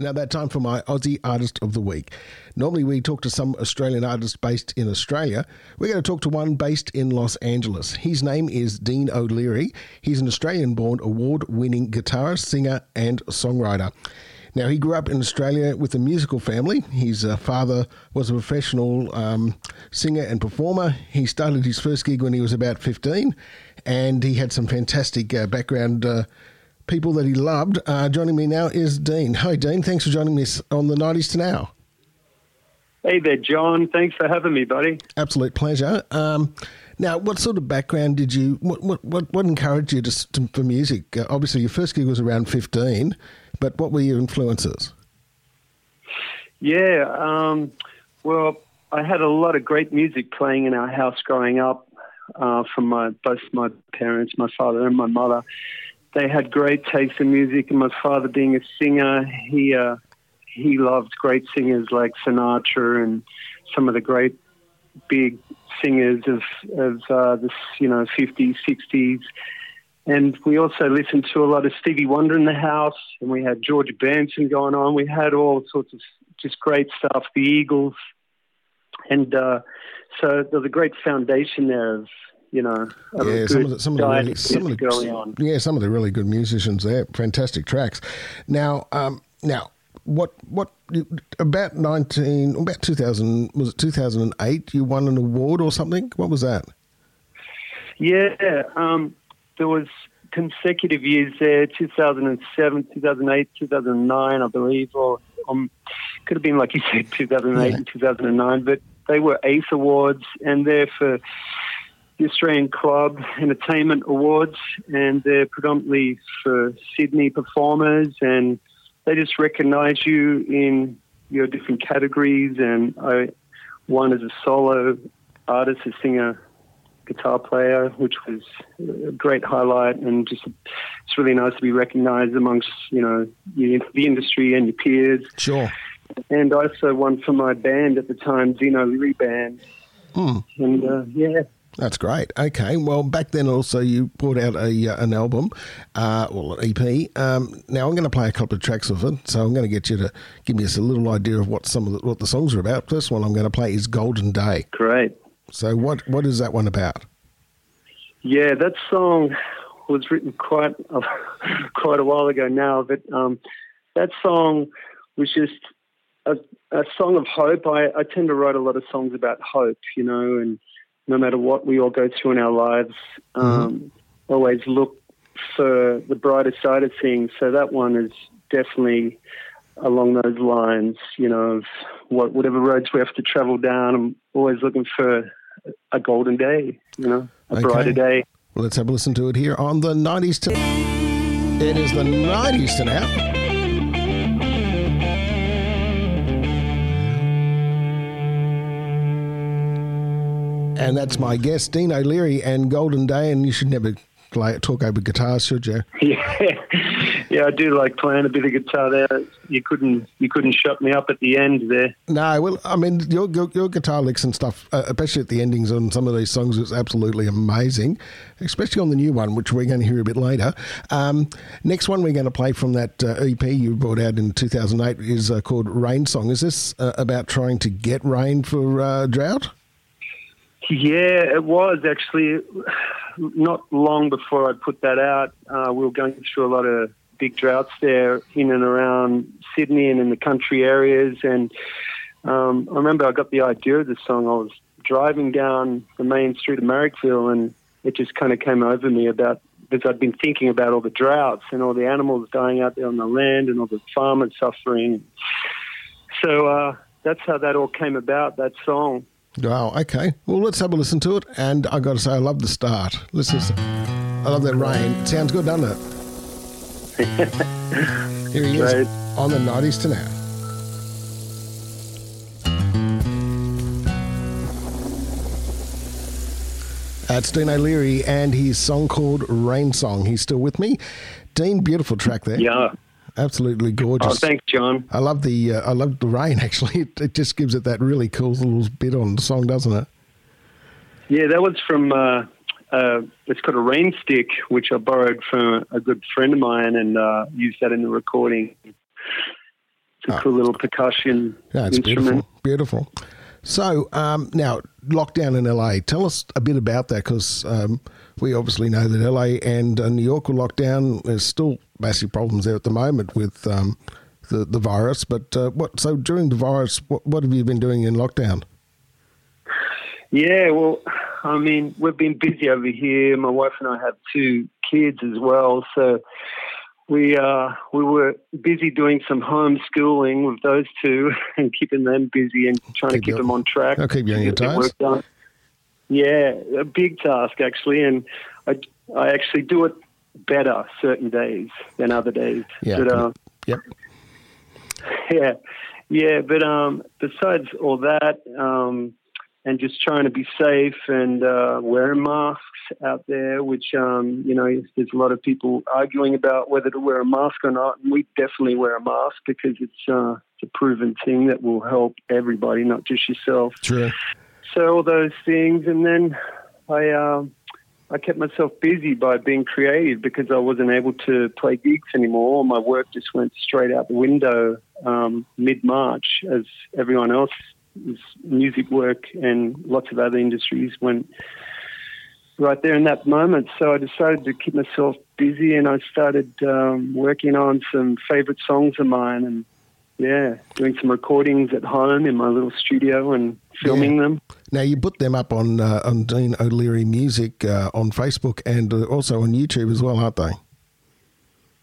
Now, that time for my Aussie Artist of the Week. Normally, we talk to some Australian artist based in Australia. We're going to talk to one based in Los Angeles. His name is Dean O'Leary. He's an Australian born award winning guitarist, singer, and songwriter. Now, he grew up in Australia with a musical family. His uh, father was a professional um, singer and performer. He started his first gig when he was about 15, and he had some fantastic uh, background. Uh, people that he loved. Uh, joining me now is Dean. Hi, Dean. Thanks for joining me on the 90s to now. Hey there, John. Thanks for having me, buddy. Absolute pleasure. Um, now, what sort of background did you, what, what, what, what encouraged you to, to for music? Uh, obviously, your first gig was around 15, but what were your influences? Yeah, um, well, I had a lot of great music playing in our house growing up uh, from my both my parents, my father and my mother they had great taste in music. And my father, being a singer, he uh, he loved great singers like Sinatra and some of the great big singers of of uh, the you know 50s, 60s. And we also listened to a lot of Stevie Wonder in the house, and we had George Benson going on. We had all sorts of just great stuff, the Eagles, and uh, so there's a great foundation there of you know, yeah, some of the, some of the really, some of the, yeah, some of the really good musicians there, fantastic tracks. Now, um, now, what what about nineteen about two thousand was it two thousand and eight? You won an award or something? What was that? Yeah, um, there was consecutive years there 2007 2008 2009 i believe or um, could have been like you said 2008 yeah. and 2009 but they were ace awards and they're for the Australian Club Entertainment Awards, and they're predominantly for Sydney performers, and they just recognise you in your different categories. And I won as a solo artist, a singer, guitar player, which was a great highlight, and just it's really nice to be recognised amongst you know the industry and your peers. Sure. And I also won for my band at the time, Dean O'Leary Band. Mm. And uh, yeah, that's great. Okay. Well, back then also you brought out a uh, an album, uh, well, an EP. Um, now I'm going to play a couple of tracks of it, so I'm going to get you to give me a little idea of what some of the, what the songs are about. First one I'm going to play is Golden Day. Great. So what what is that one about? Yeah, that song was written quite a, quite a while ago now, but um, that song was just a, a song of hope. I, I tend to write a lot of songs about hope, you know, and no matter what we all go through in our lives, um, mm-hmm. always look for the brighter side of things. So that one is definitely along those lines, you know, of what, whatever roads we have to travel down, I'm always looking for a golden day, you know, a okay. brighter day. Well, let's have a listen to it here on the 90s to. It is the 90s to now. And that's my guest, Dean O'Leary and Golden Day. And you should never play, talk over guitar, should you? Yeah, yeah, I do like playing a bit of guitar there. You couldn't, you couldn't shut me up at the end there. No, well, I mean, your your, your guitar licks and stuff, uh, especially at the endings on some of these songs, is absolutely amazing. Especially on the new one, which we're going to hear a bit later. Um, next one we're going to play from that uh, EP you brought out in 2008 is uh, called Rain Song. Is this uh, about trying to get rain for uh, drought? Yeah, it was actually not long before I put that out. Uh, we were going through a lot of big droughts there in and around Sydney and in the country areas. And um, I remember I got the idea of the song. I was driving down the main street of Marrickville, and it just kind of came over me about because I'd been thinking about all the droughts and all the animals dying out there on the land and all the farmers suffering. So uh, that's how that all came about. That song. Wow. Okay. Well, let's have a listen to it. And I got to say, I love the start. Listen. I love that rain. It sounds good, doesn't it? Here he is on the 90s to now. It's Dean O'Leary and his song called Rain Song. He's still with me. Dean, beautiful track there. Yeah. Absolutely gorgeous. Oh, thanks, John. I love the uh, I love the rain. Actually, it, it, just gives it that really cool little bit on the song, doesn't it? Yeah, that was from. Uh, uh, it's called a rain stick, which I borrowed from a good friend of mine and uh, used that in the recording. It's a oh. cool little percussion yeah, it's instrument. Beautiful. beautiful. So um, now, lockdown in LA. Tell us a bit about that because um, we obviously know that LA and uh, New York were locked down. There's still massive problems there at the moment with um, the the virus. But uh, what? So during the virus, what, what have you been doing in lockdown? Yeah, well, I mean, we've been busy over here. My wife and I have two kids as well, so we uh, we were busy doing some homeschooling with those two and keeping them busy and trying keep to keep them on track. I'll keep you on your toes. Yeah, a big task actually, and I I actually do it better certain days than other days. Yeah. But, uh, yep. Yeah, yeah. But um, besides all that, um, and just trying to be safe and uh, wearing masks out there, which, um, you know, there's a lot of people arguing about whether to wear a mask or not. And we definitely wear a mask because it's, uh, it's a proven thing that will help everybody, not just yourself. True. So all those things. And then I, uh, I kept myself busy by being creative because I wasn't able to play gigs anymore. My work just went straight out the window um, mid March, as everyone else music work and lots of other industries went right there in that moment. So I decided to keep myself busy and I started um, working on some favorite songs of mine and yeah, doing some recordings at home in my little studio and filming yeah. them. Now you put them up on uh, on Dean O'Leary Music uh, on Facebook and uh, also on YouTube as well, aren't they?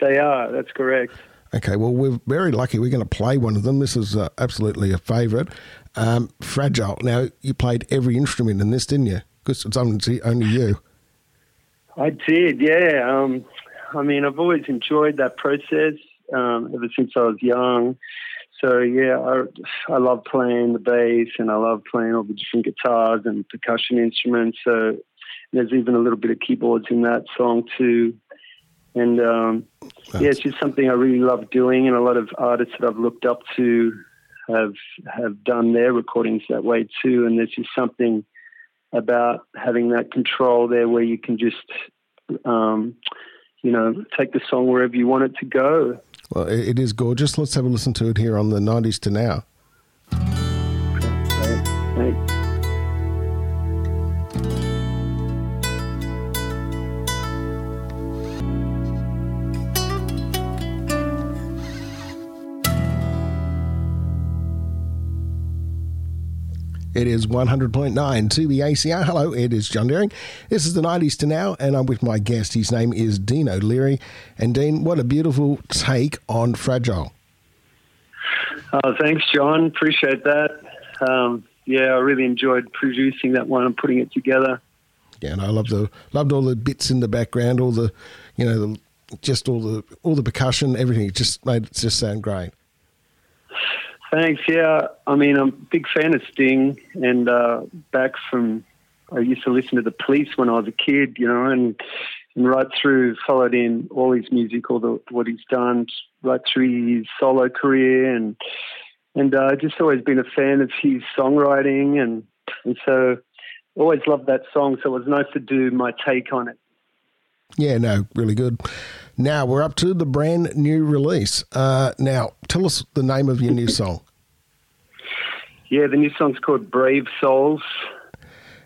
They are. That's correct. Okay, well, we're very lucky. We're going to play one of them. This is uh, absolutely a favourite. Um, Fragile. Now, you played every instrument in this, didn't you? Because it's only, only you. I did, yeah. Um, I mean, I've always enjoyed that process um, ever since I was young. So, yeah, I, I love playing the bass and I love playing all the different guitars and percussion instruments. So, there's even a little bit of keyboards in that song, too. And um, yeah, it's just something I really love doing, and a lot of artists that I've looked up to have have done their recordings that way too. And there's just something about having that control there, where you can just, um, you know, take the song wherever you want it to go. Well, it is gorgeous. Let's have a listen to it here on the '90s to now. Okay. It is 100.9 2BACR. Hello, it is John Deering. This is the 90s to now, and I'm with my guest. His name is Dean O'Leary. And Dean, what a beautiful take on Fragile. Oh, thanks, John. Appreciate that. Um, yeah, I really enjoyed producing that one and putting it together. Yeah, and I loved the loved all the bits in the background, all the, you know, the, just all the all the percussion, everything. It just made it just sound great. Thanks. Yeah, I mean, I'm a big fan of Sting, and uh, back from I used to listen to the Police when I was a kid, you know, and and right through followed in all his music, all the what he's done, right through his solo career, and and uh, just always been a fan of his songwriting, and and so always loved that song. So it was nice to do my take on it. Yeah, no, really good. Now we're up to the brand new release. Uh, now, tell us the name of your new song. Yeah, the new song's called Brave Souls.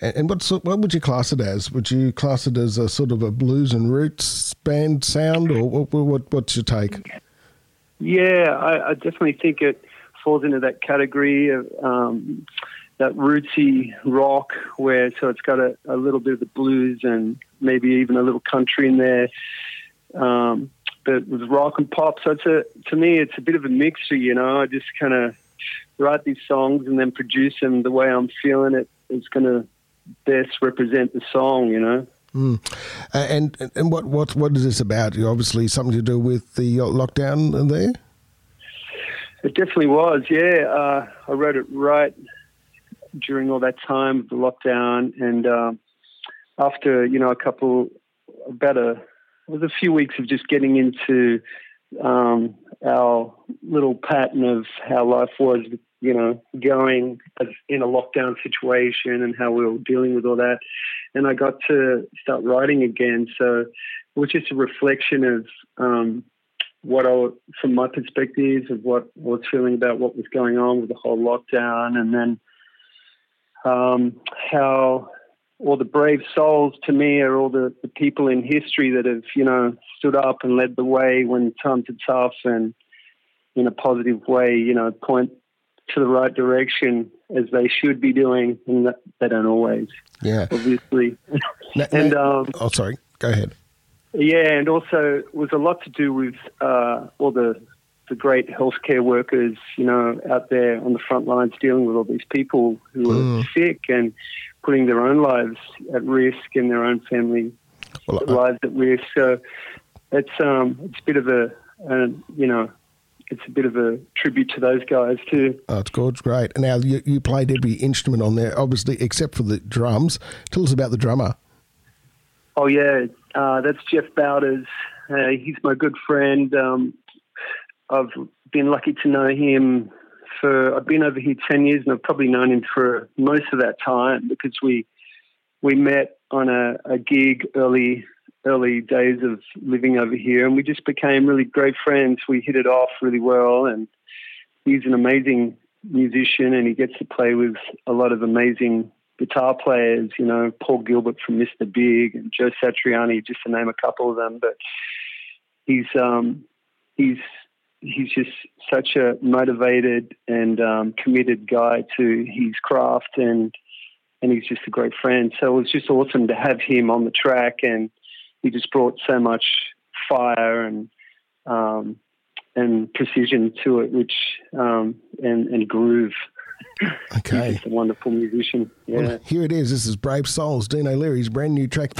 And, and what's what would you class it as? Would you class it as a sort of a blues and roots band sound, or what, what what's your take? Yeah, I, I, definitely think it falls into that category of um, that rootsy rock, where so it's got a, a little bit of the blues and maybe even a little country in there um, but with rock and pop. So it's a to me, it's a bit of a mixture. You know, I just kind of write these songs and then produce them the way I'm feeling it. It's going to best represent the song. You know. Mm. Uh, and and what what what is this about? Obviously something to do with the lockdown there. It definitely was. Yeah, uh, I wrote it right during all that time of the lockdown, and uh, after you know a couple, about a was a few weeks of just getting into um, our little pattern of how life was, you know, going in a lockdown situation and how we were dealing with all that. And I got to start writing again. So it was just a reflection of um, what I, from my perspective, of what I was feeling about what was going on with the whole lockdown, and then um, how all the brave souls to me are all the, the people in history that have, you know, stood up and led the way when times are tough and in a positive way, you know, point to the right direction as they should be doing, and that they don't always. Yeah, obviously. And um, oh, sorry, go ahead. Yeah, and also it was a lot to do with uh, all the the great healthcare workers, you know, out there on the front lines dealing with all these people who are sick and putting their own lives at risk and their own family Well, I- lives at risk. So it's um it's a bit of a, a you know it's a bit of a tribute to those guys too. Oh, it's good, it's great. Now you, you played every instrument on there, obviously, except for the drums. Tell us about the drummer. Oh yeah, uh, that's Jeff Bowders. Uh, he's my good friend. Um, I've been lucky to know him for. I've been over here ten years, and I've probably known him for most of that time because we we met on a, a gig early early days of living over here, and we just became really great friends. We hit it off really well, and he's an amazing musician, and he gets to play with a lot of amazing guitar players, you know, Paul Gilbert from Mr. Big and Joe Satriani, just to name a couple of them. But he's um, he's he's just such a motivated and um, committed guy to his craft, and and he's just a great friend. So it was just awesome to have him on the track, and he just brought so much fire and um, and precision to it, which um, and and groove. Okay. He's a wonderful musician. Yeah. Well, here it is. This is Brave Souls, Dean O'Leary's brand new track.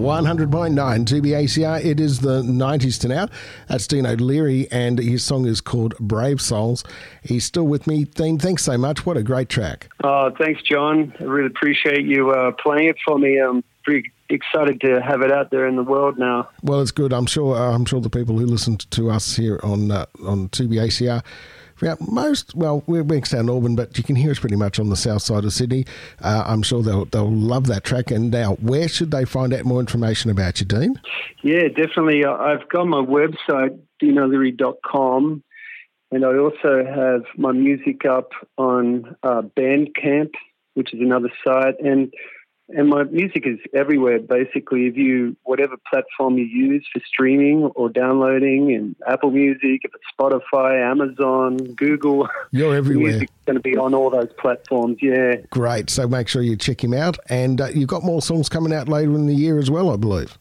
One hundred point nine 2BACR. It is the nineties to now. That's Dean O'Leary, and his song is called "Brave Souls." He's still with me. Dean, thanks so much. What a great track. Oh, thanks, John. I really appreciate you uh, playing it for me. I'm pretty excited to have it out there in the world now. Well, it's good. I'm sure. Uh, I'm sure the people who listen to us here on uh, on 2BACR. Yeah, most well, we're Bankstown, Auburn, but you can hear us pretty much on the south side of Sydney. Uh, I'm sure they'll they'll love that track. And now, where should they find out more information about you, Dean? Yeah, definitely. I've got my website, deanoleary.com, and I also have my music up on uh, Bandcamp, which is another site, and and my music is everywhere. Basically, if you whatever platform you use for streaming or downloading, and Apple Music, if it's Spotify, Amazon, Google, You're everywhere. music's going to be on all those platforms. Yeah. Great. So make sure you check him out. And uh, you've got more songs coming out later in the year as well, I believe.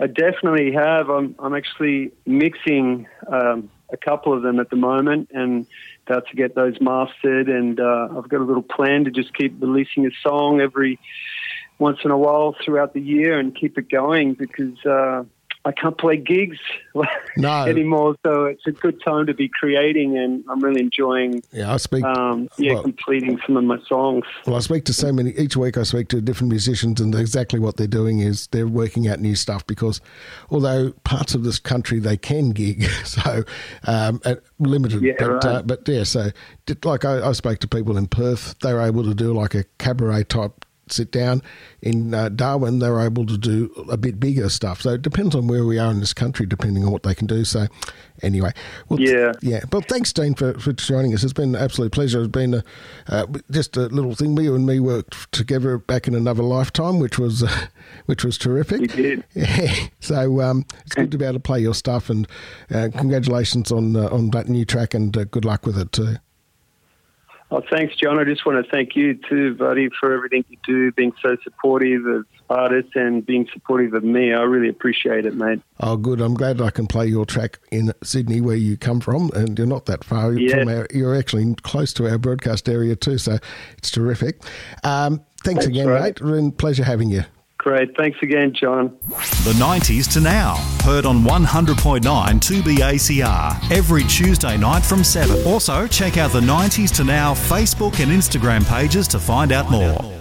I definitely have. I'm, I'm actually mixing um, a couple of them at the moment and about to get those mastered. And uh, I've got a little plan to just keep releasing a song every once in a while throughout the year and keep it going because uh, I can't play gigs No. anymore. So it's a good time to be creating, and I'm really enjoying. Yeah, I speak. Um, yeah, Well- completing some of my songs. Well, I speak to so many each week. I speak to different musicians, and exactly what they're doing is they're working out new stuff because, although parts of this country they can gig, so um, at limited, Yeah, but right. uh, but yeah, so like I, I spoke to people in Perth, they were able to do like a cabaret type sit down. In uh, Darwin, they're able to do a bit bigger stuff. So it depends on where we are in this country, depending on what they can do. So anyway, well, Yeah. yeah. But thanks, Dean, for, for joining us. It's been an absolute pleasure. It's been a, uh, just a little thing. You and me worked together back in another lifetime, which was uh, which was terrific. We did. Yeah. So um, it's good to be able to play your stuff, and uh, congratulations on uh, on that new track, and uh, good luck with it too. Oh, thanks, John. I just want to thank you too, buddy, for everything you do, being so supportive of artists and being supportive of me. I really appreciate it, mate. Oh, good. I'm glad I can play your track in Sydney, where you come from, and you're not that far Yeah. from our. You're actually close to our broadcast area too, so it's terrific. Um, thanks That's again, right. mate. Been pleasure having you. Great. Thanks again, John. The 90s to now. Heard on 100.9 2BACR every Tuesday night from 7. Also, check out the 90s to now Facebook and Instagram pages to find out more.